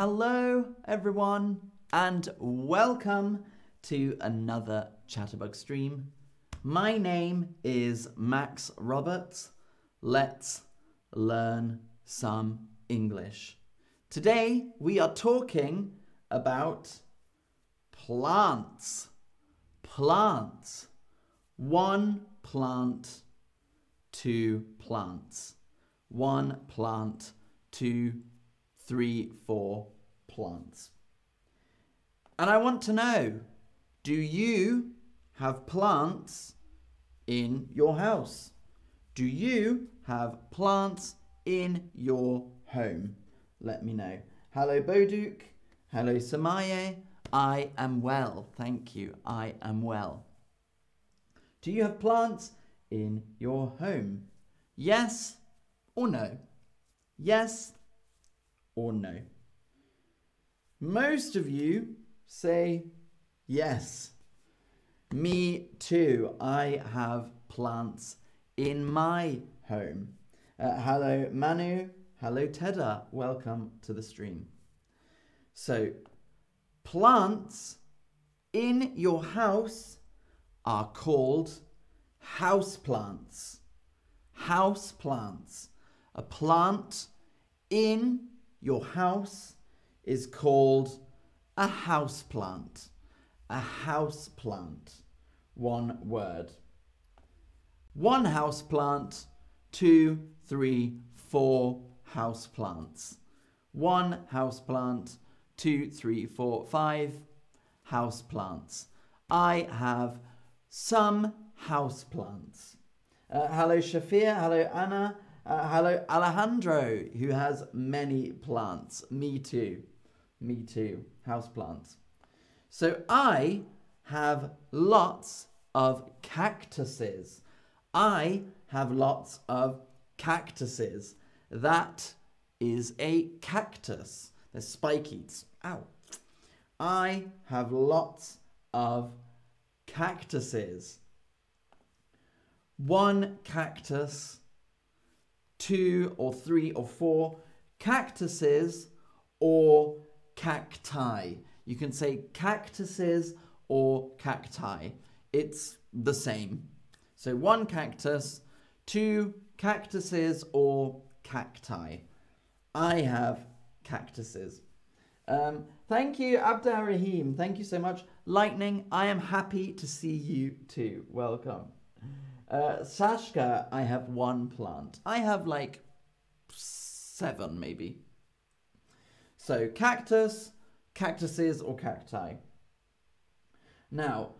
Hello, everyone, and welcome to another Chatterbug stream. My name is Max Roberts. Let's learn some English. Today we are talking about plants. Plants. One plant, two plants. One plant, two, three, four plants. And I want to know do you have plants in your house? Do you have plants in your home? Let me know. Hello, Boduk. Hello, Samaye. I am well. Thank you. I am well. Do you have plants in your home? Yes or no? Yes or no? Most of you say yes. Me too. I have plants in my home. Uh, hello, Manu. Hello, Tedda. Welcome to the stream. So, plants in your house are called house plants. House plants. A plant in your house is called a house plant. A house plant. One word. One house plant, two, three, four house plants. One house plant, two, three, four, five house plants. I have some house plants. Uh, hello, Shafir. Hello, Anna. Uh, hello, Alejandro, who has many plants. Me too. Me too. House plants. So I have lots of cactuses. I have lots of cactuses. That is a cactus. They're spiky. Ow. I have lots of cactuses. One cactus two or three or four cactuses or cacti. You can say cactuses or cacti. It's the same. So one cactus, two cactuses or cacti. I have cactuses. Um, thank you, Abdul Rahim. Thank you so much. Lightning, I am happy to see you too. Welcome. Uh, Sashka, I have one plant. I have like seven, maybe. So cactus, cactuses, or cacti. Now,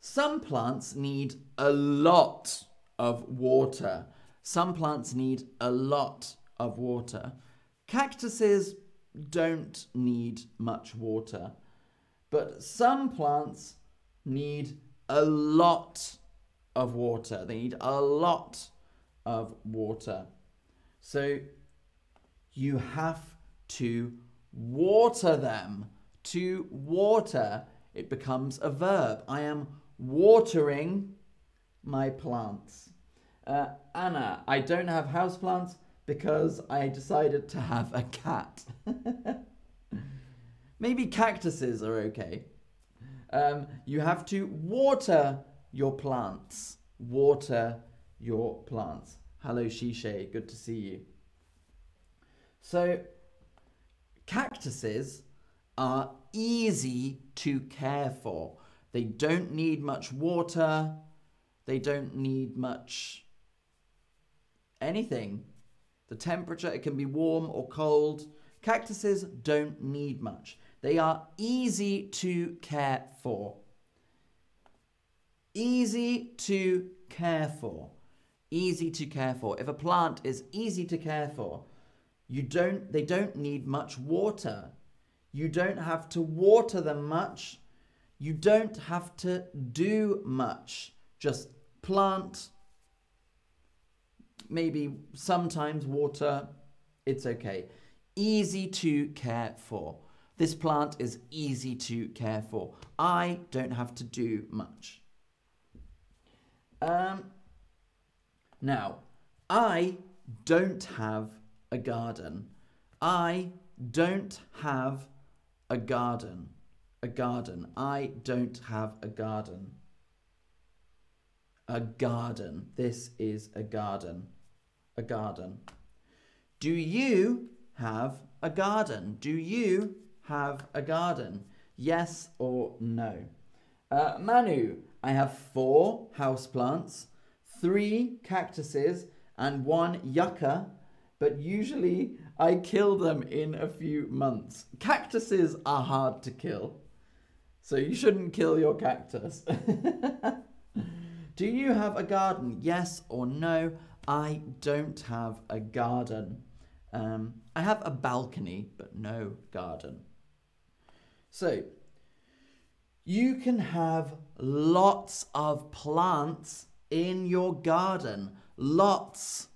some plants need a lot of water. Some plants need a lot of water. Cactuses don't need much water, but some plants need a lot of water. They need a lot of water. So you have to water them. To water, it becomes a verb. I am watering my plants. Uh, Anna, I don't have houseplants because I decided to have a cat. Maybe cactuses are okay. Um, you have to water your plants. Water your plants. Hello, Shishe. Good to see you. So, cactuses are easy to care for. They don't need much water. They don't need much anything. The temperature, it can be warm or cold. Cactuses don't need much. They are easy to care for. Easy to care for. Easy to care for. If a plant is easy to care for, you don't they don't need much water. You don't have to water them much. You don't have to do much. Just plant maybe sometimes water, it's okay. Easy to care for. This plant is easy to care for. I don't have to do much. Um, now, I don't have a garden. I don't have a garden. A garden. I don't have a garden. A garden. This is a garden. A garden. Do you have a garden? Do you have a garden? Yes or no? Uh, Manu, I have four houseplants, three cactuses, and one yucca, but usually I kill them in a few months. Cactuses are hard to kill, so you shouldn't kill your cactus. Do you have a garden? Yes or no? I don't have a garden. Um, I have a balcony, but no garden. So, you can have lots of plants in your garden. Lots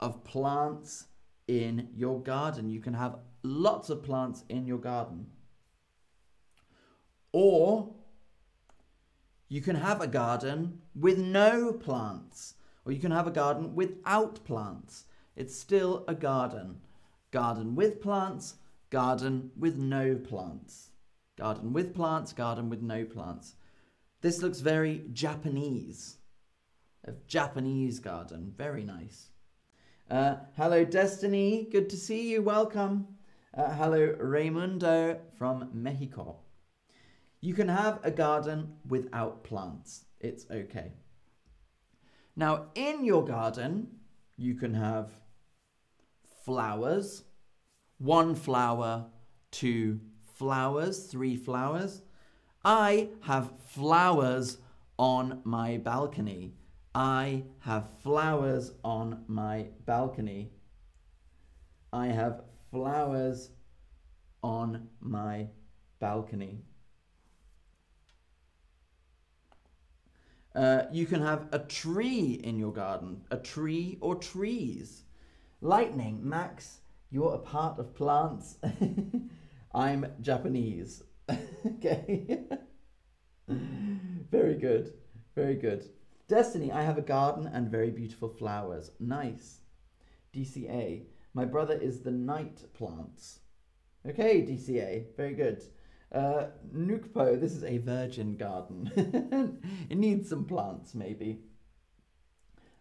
of plants in your garden. You can have lots of plants in your garden. Or you can have a garden with no plants. Or you can have a garden without plants. It's still a garden. Garden with plants, garden with no plants. Garden with plants, garden with no plants. This looks very Japanese. A Japanese garden. Very nice. Uh, hello, Destiny. Good to see you. Welcome. Uh, hello, Raimundo from Mexico. You can have a garden without plants. It's okay. Now, in your garden, you can have flowers, one flower, two flowers, three flowers. I have flowers on my balcony. I have flowers on my balcony. I have flowers on my balcony. Uh, you can have a tree in your garden, a tree or trees. Lightning, Max, you're a part of plants. I'm Japanese. okay. very good. Very good. Destiny, I have a garden and very beautiful flowers. Nice. DCA, my brother is the night plants. Okay, DCA, very good. Uh, Nukpo, this is a virgin garden. it needs some plants, maybe.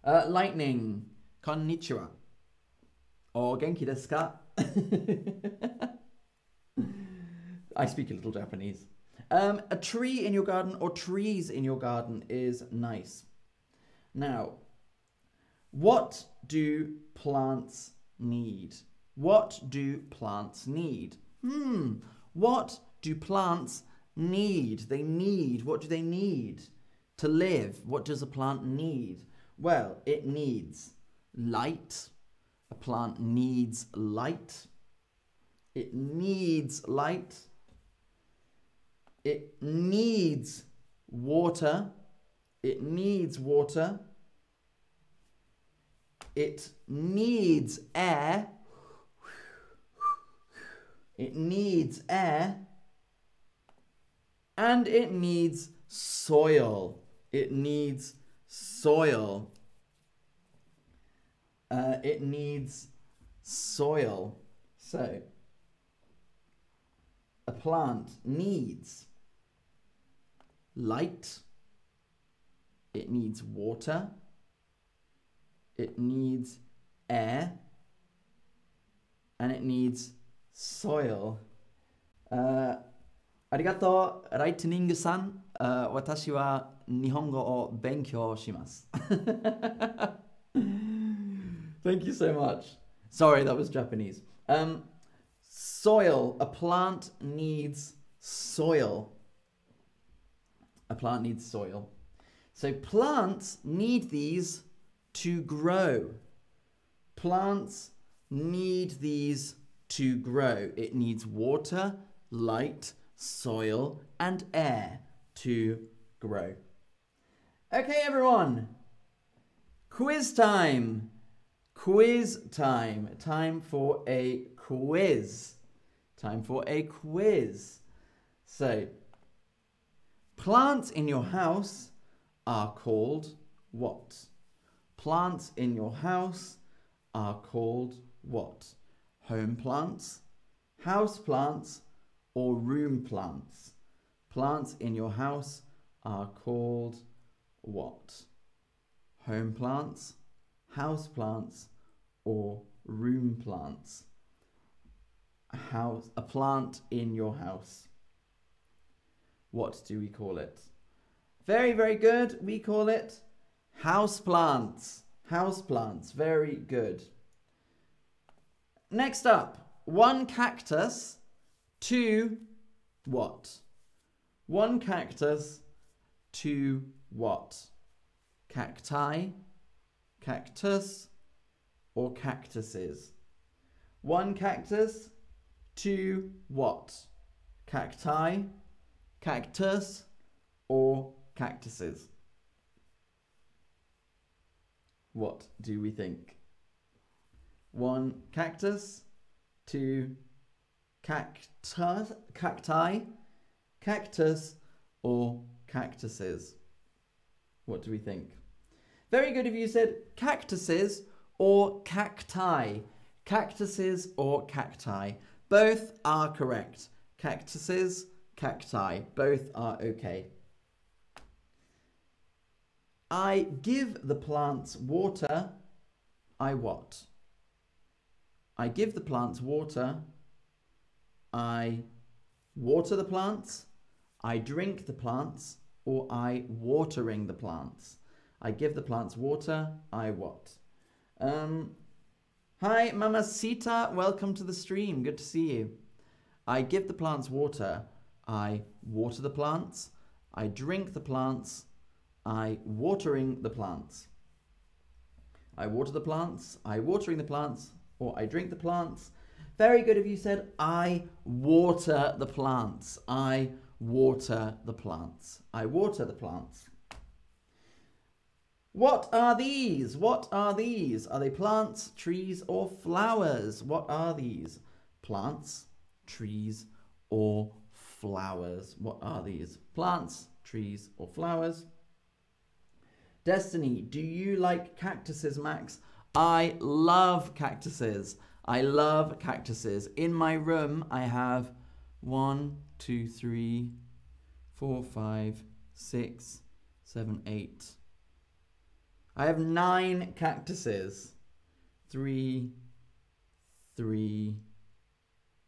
Uh, lightning, konnichiwa. Or genki desu ka? I speak a little Japanese. Um, a tree in your garden or trees in your garden is nice. Now, what do plants need? What do plants need? Hmm, what do plants need? They need, what do they need? To live, what does a plant need? Well, it needs light. A plant needs light. It needs light. It needs water. It needs water. It needs air. It needs air. And it needs soil. It needs soil. Uh, it needs soil. So, a plant needs light, it needs water, it needs air, and it needs soil. Uh, arigato, Lightning-san. Uh, watashi wa Nihongo o shimasu. Thank you so much. Sorry, that was Japanese. Um, soil. A plant needs soil. A plant needs soil. So plants need these to grow. Plants need these to grow. It needs water, light, soil, and air to grow. Okay, everyone. Quiz time. Quiz time. Time for a quiz. Time for a quiz. So, plants in your house are called what? Plants in your house are called what? Home plants, house plants or room plants? Plants in your house are called what? Home plants, house plants, or room plants? A house, a plant in your house. What do we call it? Very, very good. We call it house plants. House plants. Very good. Next up, one cactus, two what? One cactus, two what? Cacti, cactus, or cactuses? One cactus, two what? Cacti, cactus, or cactuses? What do we think? One cactus, two cacti, cactus, or cactuses? What do we think? Very good if you said cactuses or cacti. Cactuses or cacti. Both are correct. Cactuses, cacti. Both are okay. I give the plants water. I what? I give the plants water. I water the plants. I drink the plants. Or I watering the plants. I give the plants water. I what? Um, hi, Mama Sita. Welcome to the stream. Good to see you. I give the plants water. I water the plants. I drink the plants. I watering the plants. I water the plants. I watering the plants. Or I drink the plants. Very good if you said I water the plants. I water the plants. I water the plants. What are these? What are these? Are they plants, trees, or flowers? What are these? Plants, trees, or flowers? What are these? Plants, trees, or flowers? Destiny, do you like cactuses, Max? I love cactuses. I love cactuses. In my room, I have one, two, three, four, five, six, seven, eight. I have nine cactuses. Three, three,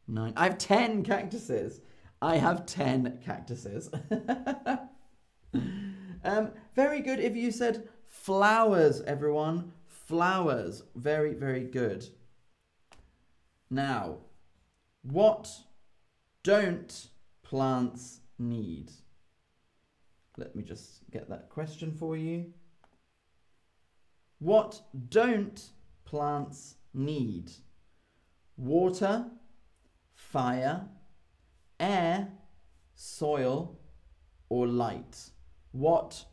nine. I have ten cactuses. I have ten cactuses. um, very good if you said flowers, everyone. Flowers. Very, very good. Now, what don't plants need? Let me just get that question for you. What don't plants need? Water, fire, air, soil, or light? What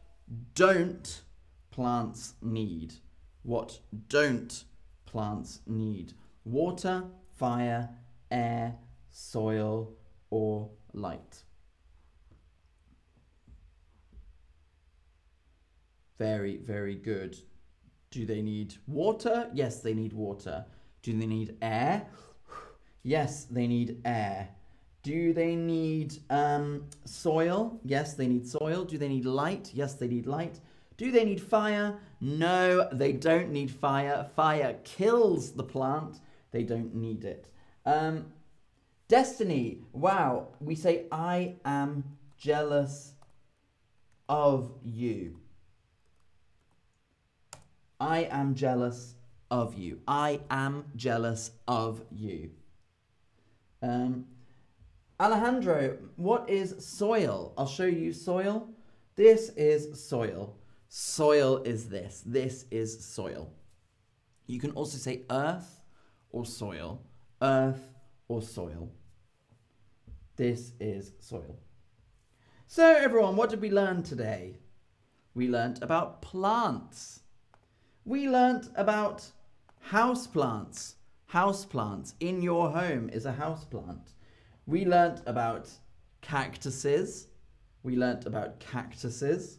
don't plants need? What don't plants need? Water, fire, air, soil, or light? Very, very good. Do they need water? Yes, they need water. Do they need air? Yes, they need air. Do they need um, soil? Yes, they need soil. Do they need light? Yes, they need light. Do they need fire? No, they don't need fire. Fire kills the plant. They don't need it. Um, destiny. Wow. We say, I am jealous of you. I am jealous of you. I am jealous of you. Um, Alejandro, what is soil? I'll show you soil. This is soil. Soil is this. This is soil. You can also say earth or soil. Earth or soil. This is soil. So, everyone, what did we learn today? We learnt about plants. We learnt about house plants. House plants in your home is a house plant. We learnt about cactuses. We learnt about cactuses.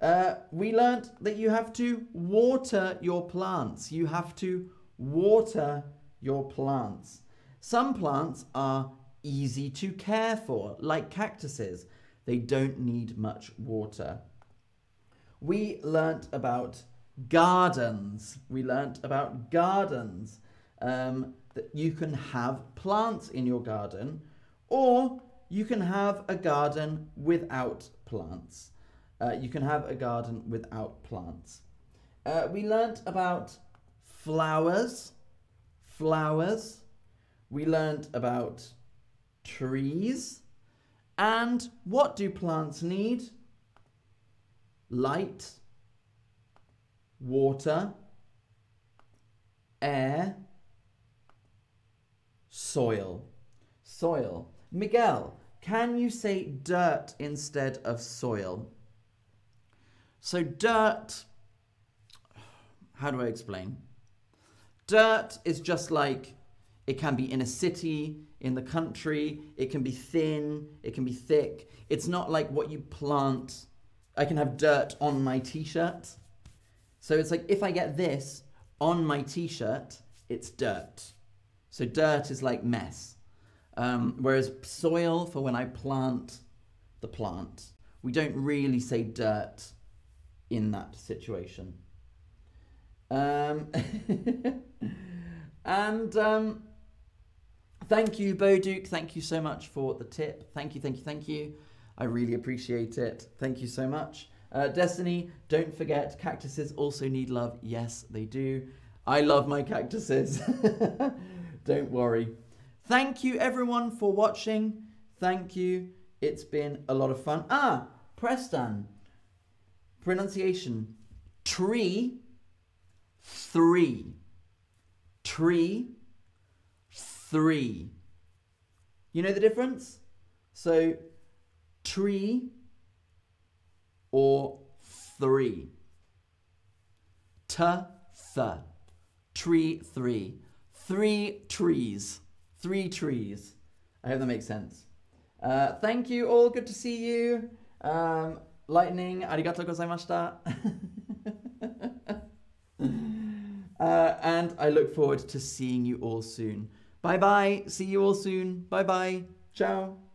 Uh, we learnt that you have to water your plants. You have to water your plants. Some plants are easy to care for, like cactuses. They don't need much water. We learnt about gardens. We learnt about gardens. Um, that you can have plants in your garden, or you can have a garden without plants. Uh, you can have a garden without plants. Uh, we learnt about flowers. Flowers. We learnt about trees. And what do plants need? Light, water, air, soil. Soil. Miguel, can you say dirt instead of soil? So, dirt, how do I explain? Dirt is just like it can be in a city, in the country, it can be thin, it can be thick. It's not like what you plant. I can have dirt on my t shirt. So, it's like if I get this on my t shirt, it's dirt. So, dirt is like mess. Um, whereas soil for when I plant the plant, we don't really say dirt in that situation. Um, and um, thank you, Boduke. Thank you so much for the tip. Thank you, thank you, thank you. I really appreciate it. Thank you so much. Uh, Destiny, don't forget, cactuses also need love. Yes, they do. I love my cactuses. don't worry. Thank you, everyone, for watching. Thank you. It's been a lot of fun. Ah, Preston. Pronunciation. Tree. Three. Tree. Three. You know the difference? So, tree or three. T, th. Tree, three. Three trees. Three trees. I hope that makes sense. Uh, thank you all. Good to see you. Um, lightning, arigato gozaimashita. uh, and I look forward to seeing you all soon. Bye bye. See you all soon. Bye bye. Ciao.